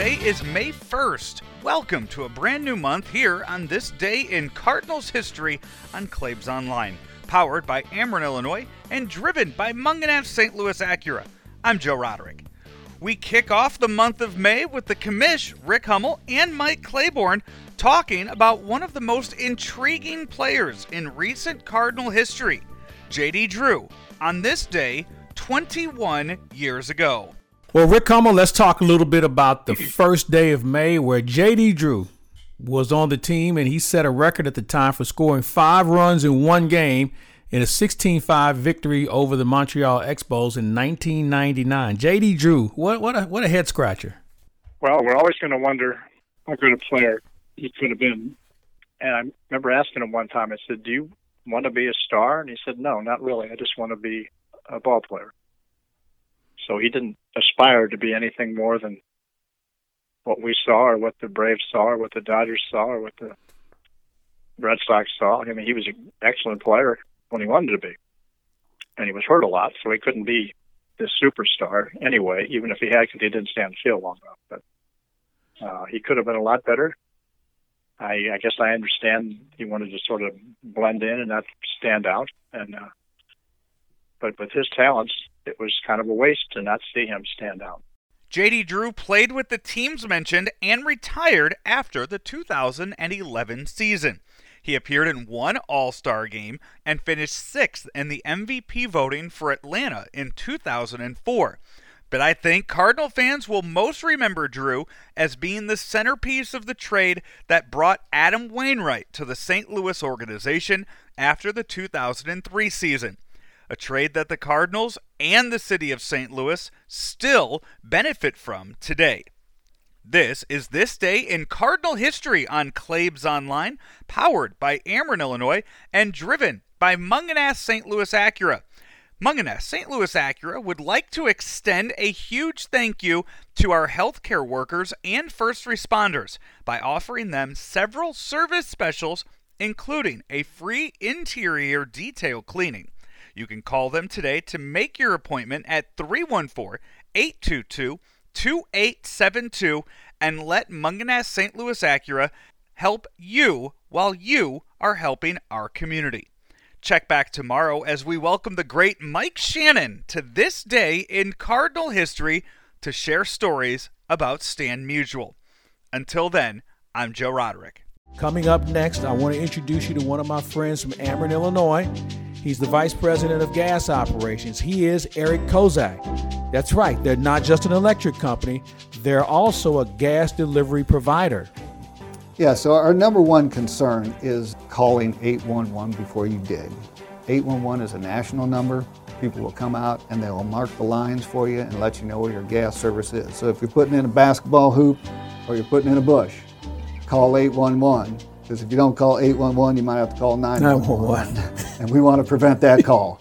Today is May 1st. Welcome to a brand new month here on this day in Cardinals history on Claibs Online. Powered by Ameren, Illinois, and driven by Mungenast St. Louis Acura. I'm Joe Roderick. We kick off the month of May with the commish, Rick Hummel, and Mike Claiborne talking about one of the most intriguing players in recent Cardinal history, JD Drew, on this day 21 years ago. Well, Rick Hummel, let's talk a little bit about the first day of May where JD Drew was on the team and he set a record at the time for scoring five runs in one game in a 16-5 victory over the Montreal Expos in 1999. JD Drew, what what a what a head scratcher. Well, we're always going to wonder how good a player he could have been. And I remember asking him one time, I said, "Do you want to be a star?" And he said, "No, not really. I just want to be a ball player." So he didn't aspire to be anything more than what we saw, or what the Braves saw, or what the Dodgers saw, or what the Red Sox saw. I mean, he was an excellent player when he wanted to be, and he was hurt a lot, so he couldn't be this superstar anyway. Even if he had, because he didn't stand still long enough. But uh, he could have been a lot better. I, I guess I understand he wanted to sort of blend in and not stand out, and uh, but with his talents, it was kind of a waste to not see him stand out. JD Drew played with the teams mentioned and retired after the 2011 season. He appeared in one All Star game and finished sixth in the MVP voting for Atlanta in 2004. But I think Cardinal fans will most remember Drew as being the centerpiece of the trade that brought Adam Wainwright to the St. Louis organization after the 2003 season a trade that the Cardinals and the city of St. Louis still benefit from today. This is This Day in Cardinal History on Claibs Online, powered by Ameren, Illinois, and driven by Mungenast St. Louis Acura. Mungenast St. Louis Acura would like to extend a huge thank you to our healthcare workers and first responders by offering them several service specials, including a free interior detail cleaning. You can call them today to make your appointment at 314 822 2872 and let Mungenast St. Louis Acura help you while you are helping our community. Check back tomorrow as we welcome the great Mike Shannon to this day in Cardinal history to share stories about Stan Musial. Until then, I'm Joe Roderick. Coming up next, I want to introduce you to one of my friends from Ameren, Illinois. He's the vice president of gas operations. He is Eric Kozak. That's right, they're not just an electric company, they're also a gas delivery provider. Yeah, so our number one concern is calling 811 before you dig. 811 is a national number. People will come out and they will mark the lines for you and let you know where your gas service is. So if you're putting in a basketball hoop or you're putting in a bush, call 811 because if you don't call 811, you might have to call 911. and we want to prevent that call.